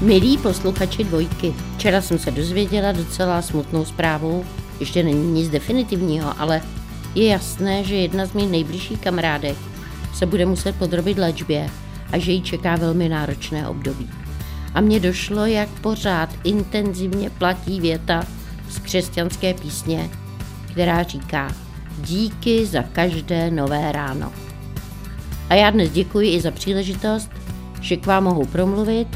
Milí posluchači dvojky, včera jsem se dozvěděla docela smutnou zprávu. Ještě není nic definitivního, ale je jasné, že jedna z mých nejbližších kamarádek se bude muset podrobit léčbě a že jí čeká velmi náročné období. A mně došlo, jak pořád intenzivně platí věta z křesťanské písně, která říká Díky za každé nové ráno. A já dnes děkuji i za příležitost, že k vám mohu promluvit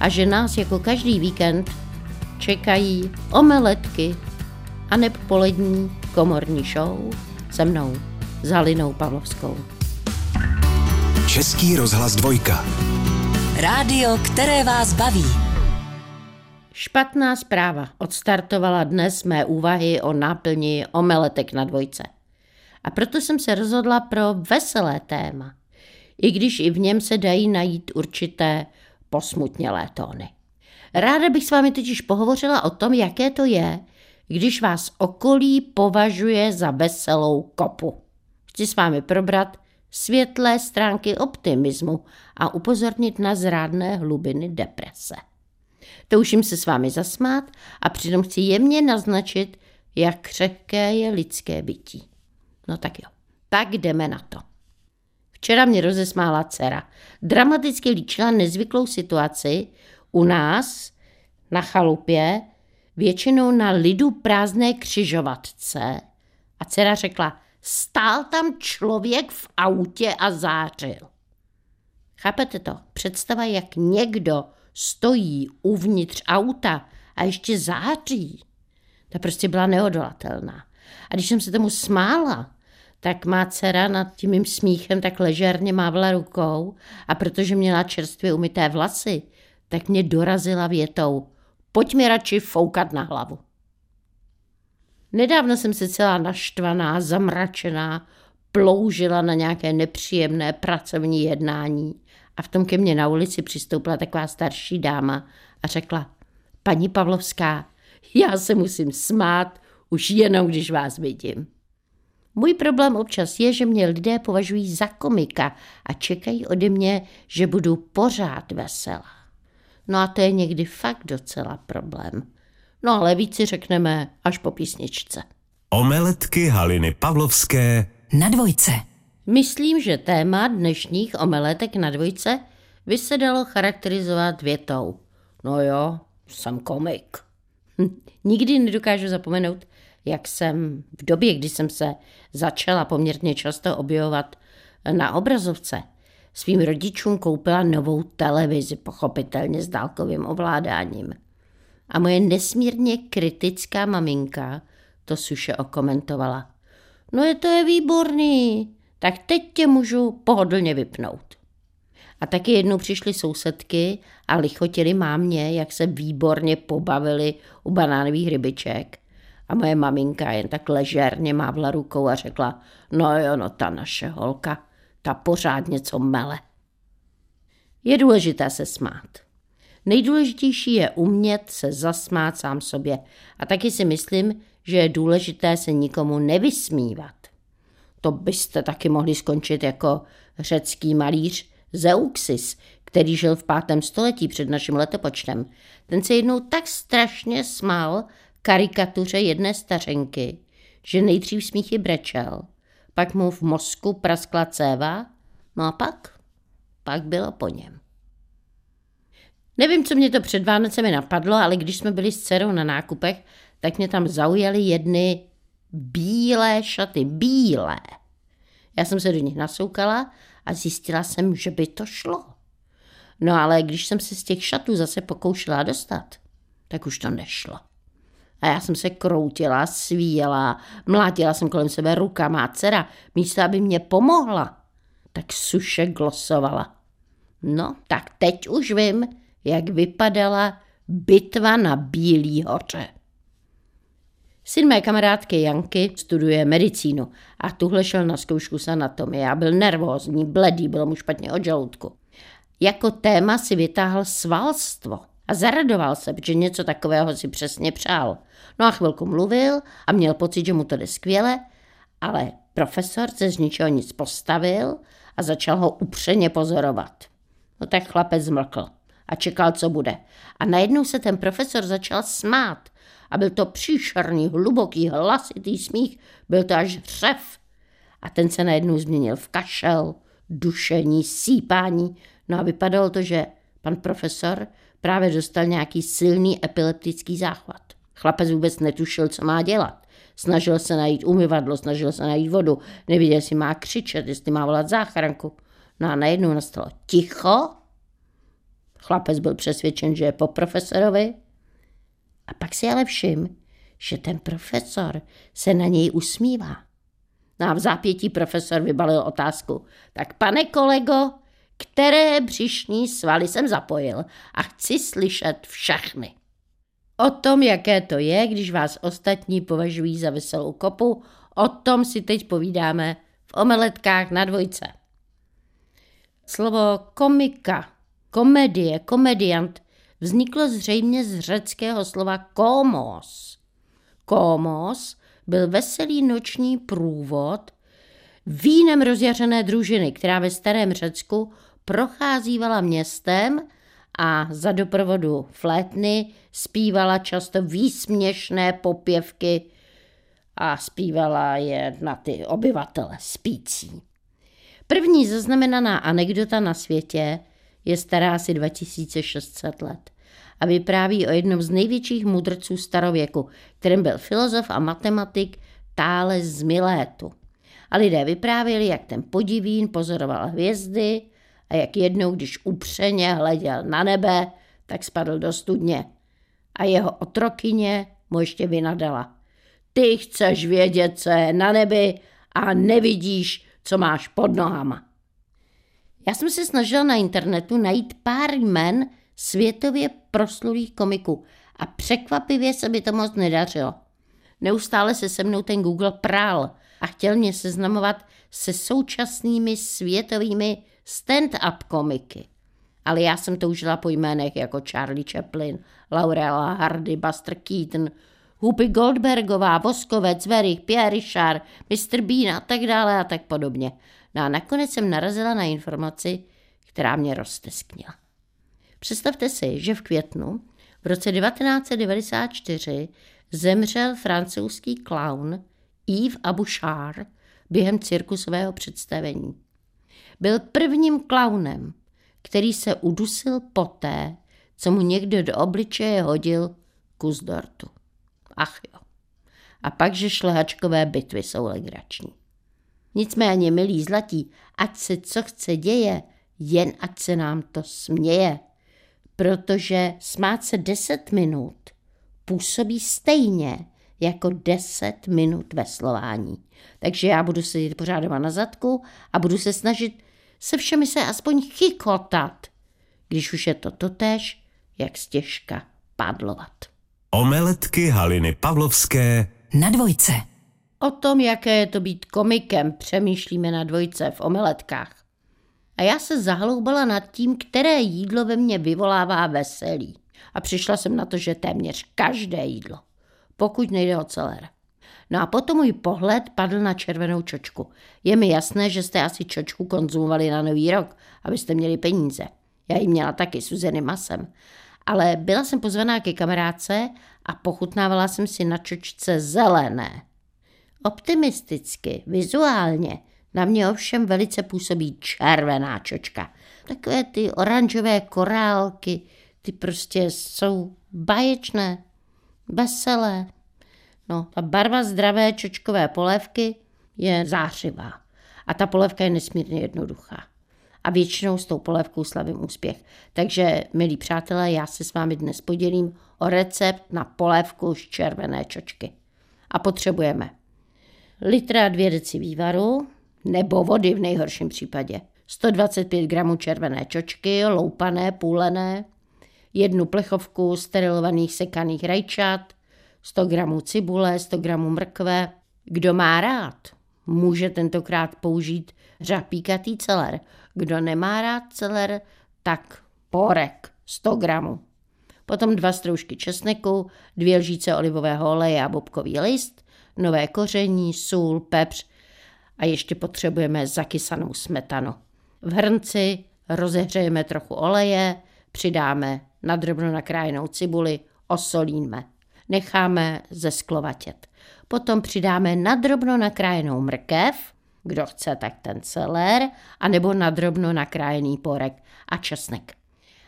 a že nás jako každý víkend čekají omeletky a neb polední komorní show se mnou, Zalinou Pavlovskou. Český rozhlas dvojka. Rádio, které vás baví. Špatná zpráva odstartovala dnes mé úvahy o náplni omeletek na dvojce. A proto jsem se rozhodla pro veselé téma, i když i v něm se dají najít určité posmutnělé tóny. Ráda bych s vámi totiž pohovořila o tom, jaké to je, když vás okolí považuje za veselou kopu. Chci s vámi probrat světlé stránky optimismu a upozornit na zrádné hlubiny deprese. Toužím se s vámi zasmát a přitom chci jemně naznačit, jak křehké je lidské bytí. No tak jo, tak jdeme na to. Včera mě rozesmála dcera. Dramaticky líčila nezvyklou situaci u nás na chalupě, většinou na lidu prázdné křižovatce. A dcera řekla, stál tam člověk v autě a zářil. Chápete to? Představa, jak někdo stojí uvnitř auta a ještě září. Ta prostě byla neodolatelná. A když jsem se tomu smála, tak má dcera nad tím mým smíchem tak ležerně mávla rukou a protože měla čerstvě umyté vlasy, tak mě dorazila větou pojď mi radši foukat na hlavu. Nedávno jsem se celá naštvaná, zamračená, ploužila na nějaké nepříjemné pracovní jednání a v tom ke mně na ulici přistoupila taková starší dáma a řekla, paní Pavlovská, já se musím smát už jenom, když vás vidím. Můj problém občas je, že mě lidé považují za komika a čekají ode mě, že budu pořád veselá. No a to je někdy fakt docela problém. No ale víc si řekneme až po písničce. Omeletky Haliny Pavlovské Na dvojce. Myslím, že téma dnešních omeletek na dvojce by se dalo charakterizovat větou. No jo, jsem komik. Hm, nikdy nedokážu zapomenout, jak jsem v době, kdy jsem se začala poměrně často objevovat na obrazovce, svým rodičům koupila novou televizi, pochopitelně s dálkovým ovládáním. A moje nesmírně kritická maminka to suše okomentovala. No je to je výborný, tak teď tě můžu pohodlně vypnout. A taky jednou přišly sousedky a lichotili mámě, jak se výborně pobavili u banánových rybiček. A moje maminka jen tak ležérně mávla rukou a řekla, no jo, no ta naše holka, ta pořád něco mele. Je důležité se smát. Nejdůležitější je umět se zasmát sám sobě a taky si myslím, že je důležité se nikomu nevysmívat. To byste taky mohli skončit jako řecký malíř Zeuxis, který žil v pátém století před naším letopočtem. Ten se jednou tak strašně smál karikatuře jedné stařenky, že nejdřív smíchy brečel, pak mu v mozku praskla céva, no a pak, pak bylo po něm. Nevím, co mě to před Vánocemi napadlo, ale když jsme byli s dcerou na nákupech, tak mě tam zaujaly jedny bílé šaty, bílé. Já jsem se do nich nasoukala a zjistila jsem, že by to šlo. No ale když jsem se z těch šatů zase pokoušela dostat, tak už to nešlo. A já jsem se kroutila, svíjela, mlátila jsem kolem sebe rukama a dcera, místo aby mě pomohla, tak suše glosovala. No, tak teď už vím, jak vypadala bitva na Bílý hoře. Syn mé kamarádky Janky studuje medicínu a tuhle šel na zkoušku z anatomie a byl nervózní, bledý, bylo mu špatně od žaludku. Jako téma si vytáhl svalstvo a zaradoval se, protože něco takového si přesně přál. No a chvilku mluvil a měl pocit, že mu to jde skvěle, ale profesor se z ničeho nic postavil a začal ho upřeně pozorovat. No tak chlapec zmlkl a čekal, co bude. A najednou se ten profesor začal smát. A byl to příšerný, hluboký, hlasitý smích, byl to až řev. A ten se najednou změnil v kašel, dušení, sípání. No a vypadalo to, že pan profesor právě dostal nějaký silný epileptický záchvat. Chlapec vůbec netušil, co má dělat. Snažil se najít umyvadlo, snažil se najít vodu, nevěděl, jestli má křičet, jestli má volat záchranku. No a najednou nastalo ticho. Chlapec byl přesvědčen, že je po profesorovi. A pak si ale všim, že ten profesor se na něj usmívá. No a v zápětí profesor vybalil otázku. Tak pane kolego, které břišní svaly jsem zapojil a chci slyšet všechny. O tom, jaké to je, když vás ostatní považují za veselou kopu, o tom si teď povídáme v omeletkách na dvojce. Slovo komika, komedie, komediant vzniklo zřejmě z řeckého slova komos. Komos byl veselý noční průvod vínem rozjařené družiny, která ve starém Řecku procházívala městem a za doprovodu flétny zpívala často výsměšné popěvky a zpívala je na ty obyvatele spící. První zaznamenaná anekdota na světě je stará asi 2600 let a vypráví o jednom z největších mudrců starověku, kterým byl filozof a matematik Thales z Milétu. A lidé vyprávěli, jak ten podivín pozoroval hvězdy a jak jednou, když upřeně hleděl na nebe, tak spadl do studně. A jeho otrokyně mu ještě vynadala. Ty chceš vědět, co je na nebi a nevidíš, co máš pod nohama. Já jsem se snažila na internetu najít pár jmen světově proslulých komiků a překvapivě se mi to moc nedařilo. Neustále se se mnou ten Google prál a chtěl mě seznamovat se současnými světovými stand-up komiky. Ale já jsem toužila po jménech jako Charlie Chaplin, Laurela Hardy, Buster Keaton, Whoopi Goldbergová, Voskovec, Verich, Pierre Richard, Mr. Bean a tak dále a tak podobně. No a nakonec jsem narazila na informaci, která mě roztesknila. Představte si, že v květnu v roce 1994 zemřel francouzský klaun Yves Abouchar během cirkusového představení. Byl prvním klaunem, který se udusil poté, co mu někdo do obličeje hodil kus dortu. Ach jo. A pak, že šlehačkové bitvy jsou legrační. Nicméně, milí zlatí, ať se co chce děje, jen ať se nám to směje. Protože smát se deset minut působí stejně jako deset minut veslování. Takže já budu sedět pořád doma na zadku a budu se snažit se všemi se aspoň chykotat, když už je to totéž, jak stěžka padlovat. Omeletky Haliny Pavlovské Na dvojce. O tom, jaké je to být komikem, přemýšlíme na dvojce v omeletkách. A já se zahloubala nad tím, které jídlo ve mně vyvolává veselí. A přišla jsem na to, že téměř každé jídlo, pokud nejde o celer. No a potom můj pohled padl na červenou čočku. Je mi jasné, že jste asi čočku konzumovali na nový rok, abyste měli peníze. Já ji měla taky s masem. Ale byla jsem pozvaná ke kamarádce a pochutnávala jsem si na čočce zelené. Optimisticky, vizuálně, na mě ovšem velice působí červená čočka. Takové ty oranžové korálky, ty prostě jsou baječné, veselé. No, ta barva zdravé čočkové polévky je zářivá. A ta polévka je nesmírně jednoduchá. A většinou s tou polévkou slavím úspěch. Takže, milí přátelé, já se s vámi dnes podělím o recept na polévku z červené čočky. A potřebujeme litra dvě deci vývaru, nebo vody v nejhorším případě. 125 gramů červené čočky, loupané, půlené, jednu plechovku sterilovaných sekaných rajčat, 100 gramů cibule, 100 gramů mrkve. Kdo má rád, může tentokrát použít řapíkatý celer. Kdo nemá rád celer, tak porek 100 gramů. Potom dva stroužky česneku, dvě lžíce olivového oleje a bobkový list, nové koření, sůl, pepř a ještě potřebujeme zakysanou smetanu. V hrnci rozehřejeme trochu oleje, přidáme nadrobno nakrájenou cibuli, osolíme. Necháme zesklovatět. Potom přidáme nadrobno nakrájenou mrkev, kdo chce, tak ten celer, anebo nadrobno nakrájený porek a česnek.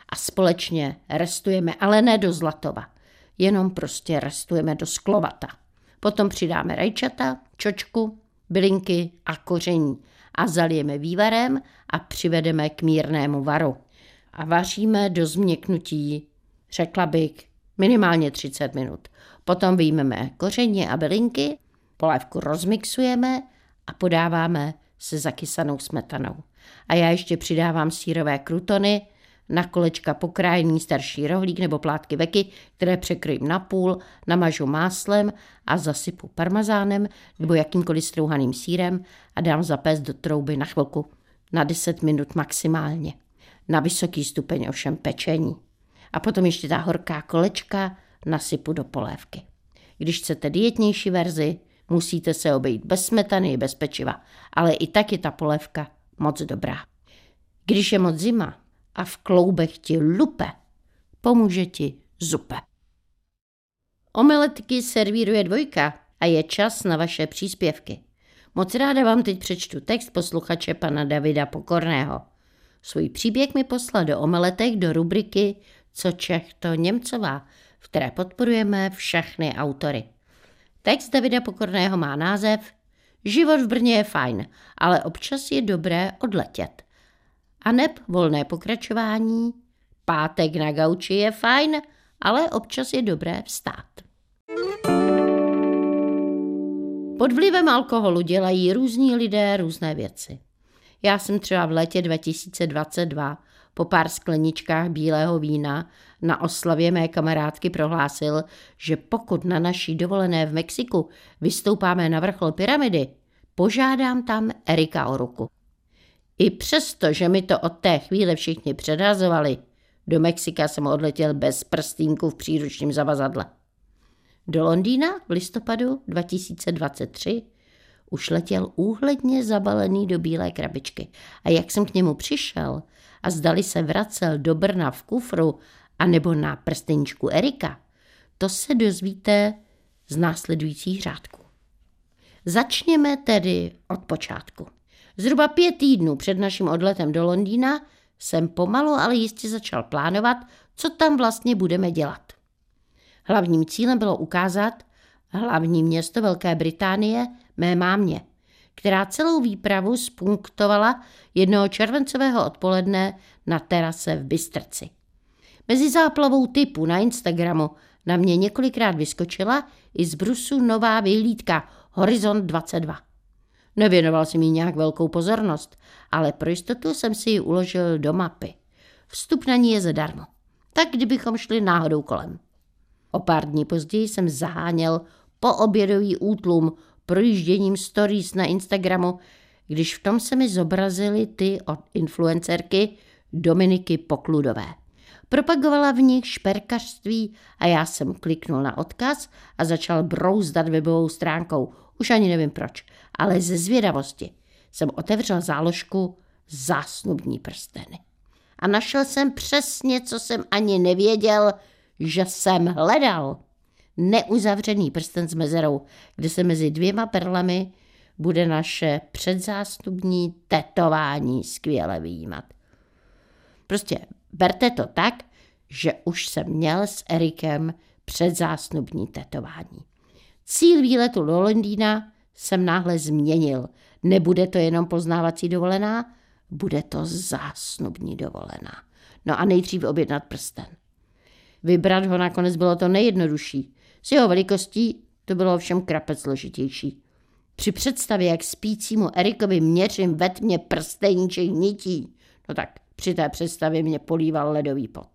A společně restujeme, ale ne do zlatova, jenom prostě restujeme do sklovata. Potom přidáme rajčata, čočku, bylinky a koření a zalijeme vývarem a přivedeme k mírnému varu. A vaříme do změknutí, řekla bych, minimálně 30 minut. Potom vyjmeme koření a bylinky, polévku rozmixujeme a podáváme se zakysanou smetanou. A já ještě přidávám sírové krutony, na kolečka pokrájený starší rohlík nebo plátky veky, které překrojím na půl, namažu máslem a zasypu parmazánem nebo jakýmkoliv strouhaným sírem a dám zapést do trouby na chvilku, na 10 minut maximálně. Na vysoký stupeň ovšem pečení. A potom ještě ta horká kolečka nasypu do polévky. Když chcete dietnější verzi, musíte se obejít bez smetany i bez pečiva, ale i tak je ta polévka moc dobrá. Když je moc zima, a v kloubech ti lupe, pomůže ti zupe. Omeletky servíruje dvojka a je čas na vaše příspěvky. Moc ráda vám teď přečtu text posluchače pana Davida Pokorného. Svůj příběh mi poslal do omeletek do rubriky Co Čech to Němcová, v které podporujeme všechny autory. Text Davida Pokorného má název Život v Brně je fajn, ale občas je dobré odletět. A neb volné pokračování. Pátek na gauči je fajn, ale občas je dobré vstát. Pod vlivem alkoholu dělají různí lidé různé věci. Já jsem třeba v létě 2022 po pár skleničkách bílého vína na oslavě mé kamarádky prohlásil, že pokud na naší dovolené v Mexiku vystoupáme na vrchol pyramidy, požádám tam Erika o ruku. I přesto, že mi to od té chvíle všichni předhazovali, do Mexika jsem odletěl bez prstínku v příručním zavazadle. Do Londýna v listopadu 2023 už letěl úhledně zabalený do bílé krabičky. A jak jsem k němu přišel a zdali se vracel do Brna v kufru anebo na prsteničku Erika, to se dozvíte z následujících řádků. Začněme tedy od počátku. Zhruba pět týdnů před naším odletem do Londýna jsem pomalu, ale jistě začal plánovat, co tam vlastně budeme dělat. Hlavním cílem bylo ukázat hlavní město Velké Británie mé mámě, která celou výpravu spunktovala jednoho červencového odpoledne na terase v Bystrci. Mezi záplavou typu na Instagramu na mě několikrát vyskočila i z brusu nová vyhlídka Horizont 22. Nevěnoval jsem jí nějak velkou pozornost, ale pro jistotu jsem si ji uložil do mapy. Vstup na ní je zadarmo. Tak kdybychom šli náhodou kolem. O pár dní později jsem zaháněl po obědový útlum projížděním stories na Instagramu, když v tom se mi zobrazily ty od influencerky Dominiky Pokludové. Propagovala v nich šperkařství a já jsem kliknul na odkaz a začal brouzdat webovou stránkou. Už ani nevím proč ale ze zvědavosti jsem otevřel záložku zásnubní prsteny. A našel jsem přesně, co jsem ani nevěděl, že jsem hledal. Neuzavřený prsten s mezerou, kde se mezi dvěma perlami bude naše předzásnubní tetování skvěle výjímat. Prostě berte to tak, že už jsem měl s Erikem předzásnubní tetování. Cíl výletu do Londýna jsem náhle změnil. Nebude to jenom poznávací dovolená, bude to zásnubní dovolená. No a nejdřív objednat prsten. Vybrat ho nakonec bylo to nejjednodušší. S jeho velikostí to bylo ovšem krapec složitější. Při představě, jak spícímu Erikovi měřím ve tmě prsteníček nití, no tak při té představě mě políval ledový pot.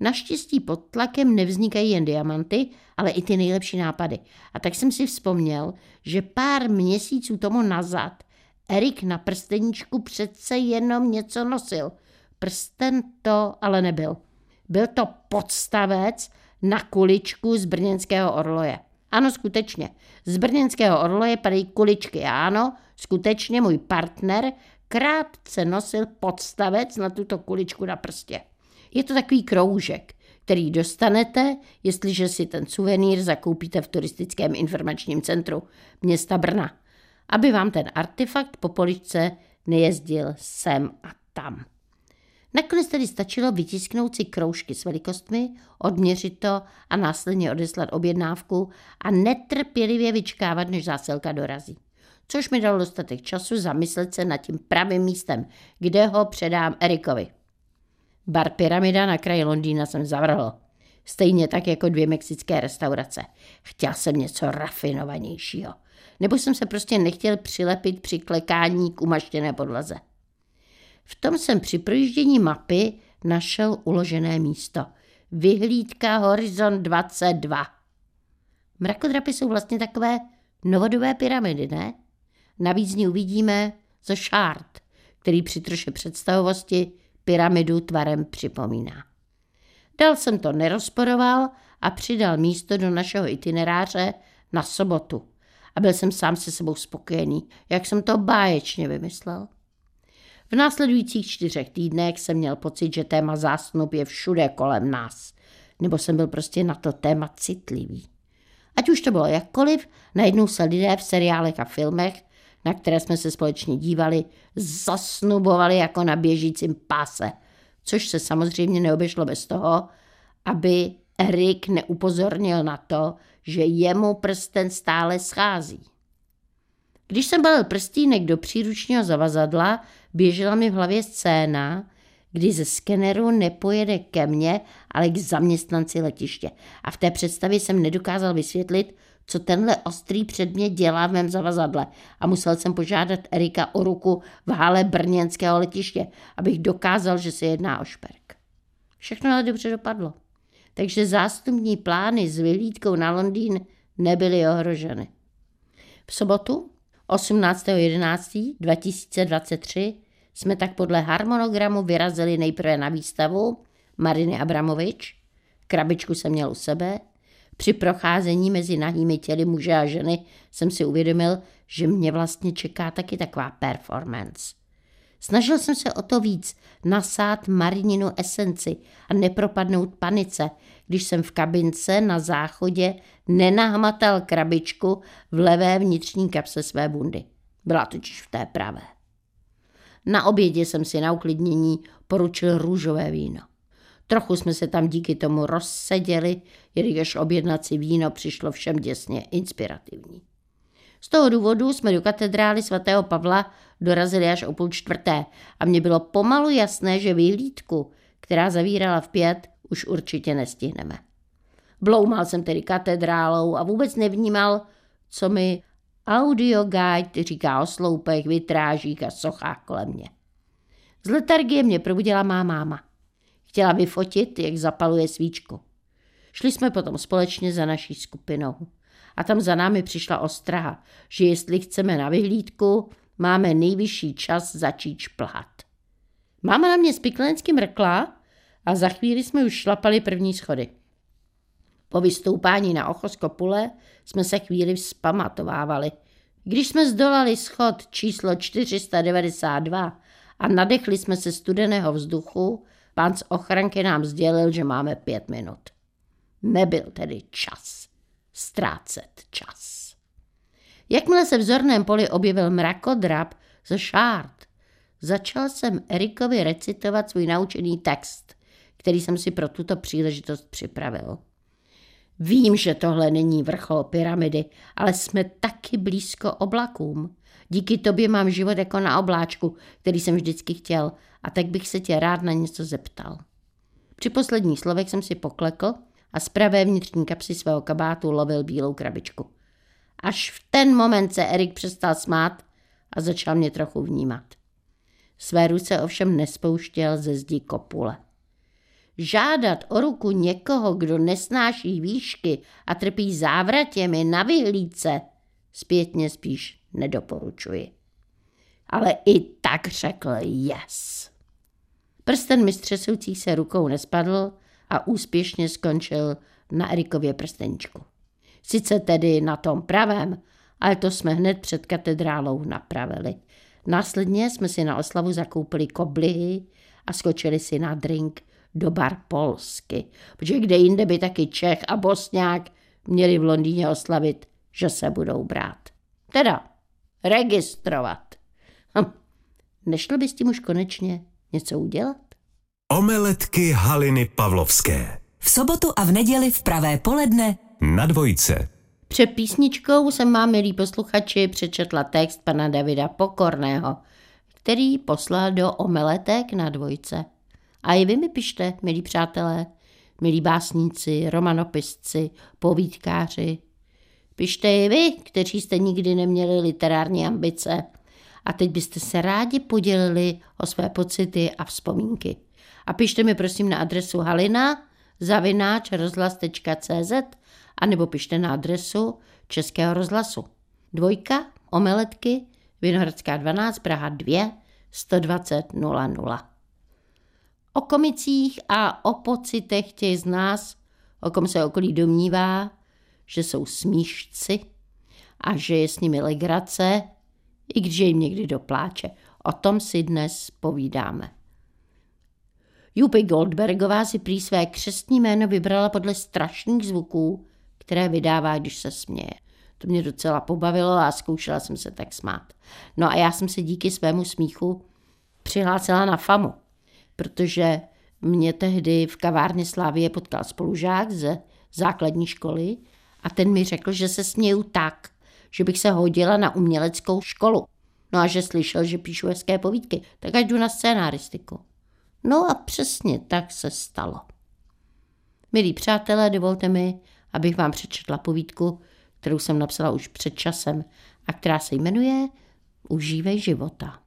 Naštěstí pod tlakem nevznikají jen diamanty, ale i ty nejlepší nápady. A tak jsem si vzpomněl, že pár měsíců tomu nazad Erik na prsteníčku přece jenom něco nosil. Prsten to ale nebyl. Byl to podstavec na kuličku z brněnského orloje. Ano, skutečně. Z brněnského orloje padají kuličky. Ano, skutečně můj partner krátce nosil podstavec na tuto kuličku na prstě. Je to takový kroužek, který dostanete, jestliže si ten suvenýr zakoupíte v turistickém informačním centru města Brna, aby vám ten artefakt po poličce nejezdil sem a tam. Nakonec tedy stačilo vytisknout si kroužky s velikostmi, odměřit to a následně odeslat objednávku a netrpělivě vyčkávat, než zásilka dorazí. Což mi dalo dostatek času zamyslet se nad tím pravým místem, kde ho předám Erikovi. Bar Pyramida na kraji Londýna jsem zavrhl. Stejně tak jako dvě mexické restaurace. Chtěl jsem něco rafinovanějšího. Nebo jsem se prostě nechtěl přilepit při klekání k umaštěné podlaze. V tom jsem při projíždění mapy našel uložené místo. Vyhlídka Horizon 22. Mrakodrapy jsou vlastně takové novodobé pyramidy, ne? Navíc z ní uvidíme The Shard, který při troše představovosti pyramidu tvarem připomíná. Dal jsem to nerozporoval a přidal místo do našeho itineráře na sobotu. A byl jsem sám se sebou spokojený, jak jsem to báječně vymyslel. V následujících čtyřech týdnech jsem měl pocit, že téma zásnub je všude kolem nás. Nebo jsem byl prostě na to téma citlivý. Ať už to bylo jakkoliv, najednou se lidé v seriálech a filmech, na které jsme se společně dívali, zasnubovali jako na běžícím páse. Což se samozřejmě neobešlo bez toho, aby Erik neupozornil na to, že jemu prsten stále schází. Když jsem balil prstínek do příručního zavazadla, běžela mi v hlavě scéna, kdy ze skeneru nepojede ke mně, ale k zaměstnanci letiště. A v té představě jsem nedokázal vysvětlit, co tenhle ostrý předmět dělá v mém zavazadle a musel jsem požádat Erika o ruku v hále brněnského letiště, abych dokázal, že se jedná o šperk. Všechno ale dobře dopadlo. Takže zástupní plány s vyhlídkou na Londýn nebyly ohroženy. V sobotu 18.11.2023 jsme tak podle harmonogramu vyrazili nejprve na výstavu Mariny Abramovič. Krabičku jsem měl u sebe. Při procházení mezi nahými těly muže a ženy jsem si uvědomil, že mě vlastně čeká taky taková performance. Snažil jsem se o to víc nasát marininu esenci a nepropadnout panice, když jsem v kabince na záchodě nenahmatal krabičku v levé vnitřní kapse své bundy. Byla totiž v té pravé. Na obědě jsem si na uklidnění poručil růžové víno. Trochu jsme se tam díky tomu rozseděli, jelikož objednat si víno přišlo všem děsně inspirativní. Z toho důvodu jsme do katedrály svatého Pavla dorazili až o půl čtvrté a mně bylo pomalu jasné, že vyhlídku, která zavírala v pět, už určitě nestihneme. Bloumal jsem tedy katedrálou a vůbec nevnímal, co mi audio guide říká o sloupech, vitrážích a sochách kolem mě. Z letargie mě probudila má máma. Chtěla vyfotit, jak zapaluje svíčku. Šli jsme potom společně za naší skupinou. A tam za námi přišla ostraha, že jestli chceme na vyhlídku, máme nejvyšší čas začít šplhat. Máma na mě spiklensky mrkla a za chvíli jsme už šlapali první schody. Po vystoupání na ochoskopule jsme se chvíli vzpamatovávali. Když jsme zdolali schod číslo 492 a nadechli jsme se studeného vzduchu, pán z ochranky nám sdělil, že máme pět minut. Nebyl tedy čas ztrácet čas. Jakmile se v zorném poli objevil mrakodrap ze šárt, začal jsem Erikovi recitovat svůj naučený text, který jsem si pro tuto příležitost připravil. Vím, že tohle není vrchol pyramidy, ale jsme taky blízko oblakům. Díky tobě mám život jako na obláčku, který jsem vždycky chtěl a tak bych se tě rád na něco zeptal. Při posledních slovech jsem si poklekl a z pravé vnitřní kapsy svého kabátu lovil bílou krabičku. Až v ten moment se Erik přestal smát a začal mě trochu vnímat. Své ruce ovšem nespouštěl ze zdi kopule. Žádat o ruku někoho, kdo nesnáší výšky a trpí závratěmi na vyhlídce, zpětně spíš nedoporučuji. Ale i tak řekl yes. Prsten mi střesující se rukou nespadl a úspěšně skončil na Erikově prstenčku. Sice tedy na tom pravém, ale to jsme hned před katedrálou napravili. Následně jsme si na oslavu zakoupili koblihy a skočili si na drink do bar Polsky, protože kde jinde by taky Čech a Bosňák měli v Londýně oslavit, že se budou brát. Teda registrovat. Hm. Nešlo by s tím už konečně něco udělat? Omeletky Haliny Pavlovské. V sobotu a v neděli v pravé poledne Na dvojce. Před písničkou jsem vám, milí posluchači, přečetla text pana Davida Pokorného, který poslal do omeletek na dvojce. A i vy mi pište, milí přátelé, milí básníci, romanopisci, povídkáři. Pište i vy, kteří jste nikdy neměli literární ambice a teď byste se rádi podělili o své pocity a vzpomínky. A pište mi prosím na adresu halina zavináč rozhlas.cz a nebo pište na adresu Českého rozhlasu. Dvojka, omeletky, Vinohradská 12, Praha 2, 120 00. O komicích a o pocitech těch z nás, o kom se okolí domnívá, že jsou smíšci a že je s nimi legrace, i když jim někdy dopláče. O tom si dnes povídáme. Jupi Goldbergová si prý své křestní jméno vybrala podle strašných zvuků, které vydává, když se směje. To mě docela pobavilo a zkoušela jsem se tak smát. No a já jsem se díky svému smíchu přihlásila na FAMu, protože mě tehdy v kavárně Slávie potkal spolužák ze základní školy a ten mi řekl, že se směju tak, že bych se hodila na uměleckou školu. No a že slyšel, že píšu hezké povídky, tak ať jdu na scénáristiku. No a přesně tak se stalo. Milí přátelé, dovolte mi, abych vám přečetla povídku, kterou jsem napsala už před časem a která se jmenuje Užívej života.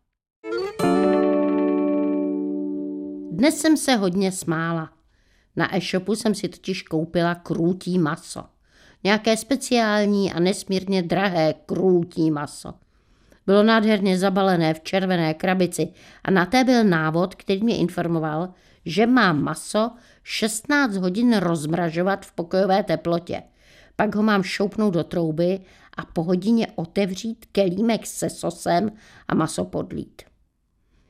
Dnes jsem se hodně smála. Na e-shopu jsem si totiž koupila krůtí maso. Nějaké speciální a nesmírně drahé krůtí maso. Bylo nádherně zabalené v červené krabici a na té byl návod, který mě informoval, že má maso 16 hodin rozmražovat v pokojové teplotě. Pak ho mám šoupnout do trouby a po hodině otevřít kelímek se sosem a maso podlít.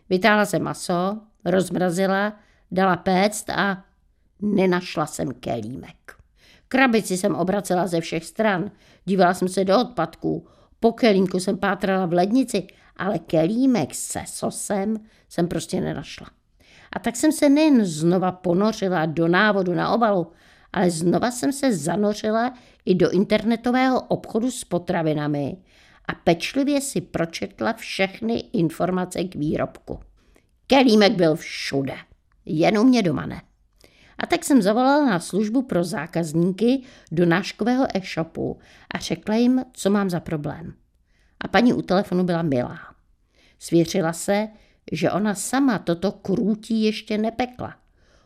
Vytáhla jsem maso, rozmrazila, dala péct a nenašla jsem kelímek. Krabici jsem obracela ze všech stran, dívala jsem se do odpadků, po kelímku jsem pátrala v lednici, ale kelímek se sosem jsem prostě nenašla. A tak jsem se nejen znova ponořila do návodu na obalu, ale znova jsem se zanořila i do internetového obchodu s potravinami a pečlivě si pročetla všechny informace k výrobku. Kelímek byl všude, jen u mě doma ne. A tak jsem zavolala na službu pro zákazníky do náškového e-shopu a řekla jim, co mám za problém. A paní u telefonu byla milá. Svěřila se, že ona sama toto krůtí ještě nepekla.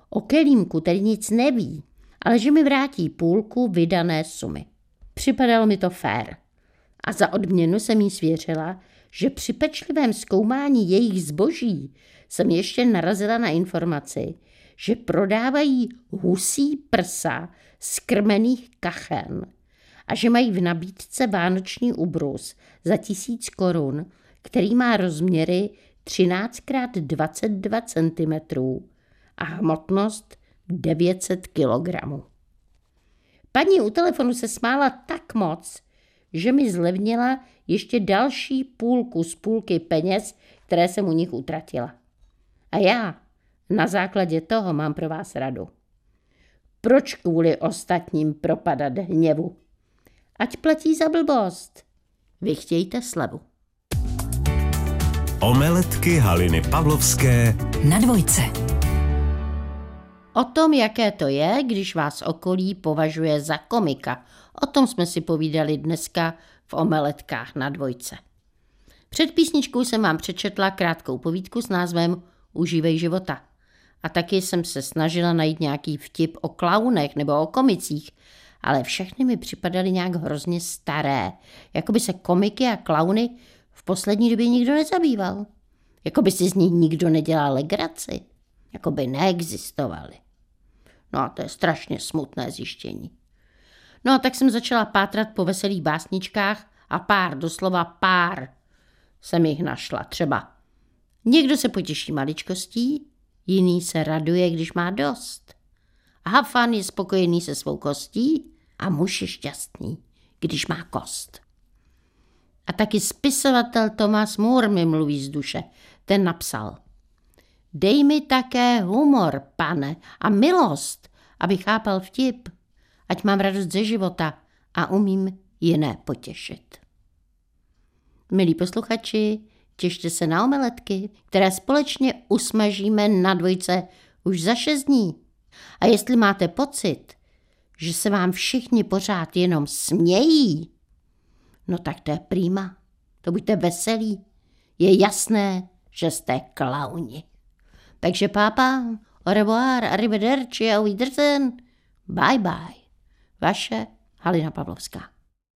O kelímku tedy nic neví, ale že mi vrátí půlku vydané sumy. Připadalo mi to fér. A za odměnu jsem jí svěřila, že při pečlivém zkoumání jejich zboží jsem ještě narazila na informaci, že prodávají husí prsa z krmených kachen a že mají v nabídce vánoční ubrus za tisíc korun, který má rozměry 13 x 22 cm a hmotnost 900 kg. Paní u telefonu se smála tak moc, že mi zlevnila ještě další půlku z půlky peněz, které jsem u nich utratila. A já na základě toho mám pro vás radu. Proč kvůli ostatním propadat hněvu? Ať platí za blbost. Vy chtějte slevu. Omeletky Haliny Pavlovské na dvojce. O tom, jaké to je, když vás okolí považuje za komika. O tom jsme si povídali dneska v omeletkách na dvojce. Před písničkou jsem vám přečetla krátkou povídku s názvem Užívej života. A taky jsem se snažila najít nějaký vtip o klaunech nebo o komicích, ale všechny mi připadaly nějak hrozně staré. Jako by se komiky a klauny v poslední době nikdo nezabýval. Jako by si z nich nikdo nedělal legraci. Jako by neexistovali. No a to je strašně smutné zjištění. No a tak jsem začala pátrat po veselých básničkách a pár, doslova pár, jsem jich našla. Třeba někdo se potěší maličkostí, Jiný se raduje, když má dost. Hafan je spokojený se svou kostí a muž je šťastný, když má kost. A taky spisovatel Thomas Moore mi mluví z duše. Ten napsal. Dej mi také humor, pane, a milost, aby chápal vtip, ať mám radost ze života a umím jiné potěšit. Milí posluchači, těšte se na omeletky, které společně usmažíme na dvojce už za šest dní. A jestli máte pocit, že se vám všichni pořád jenom smějí, no tak to je prýma. To buďte veselí. Je jasné, že jste klauni. Takže pápa, au revoir, arrivederci a uvidrzen. Bye bye. Vaše Halina Pavlovská.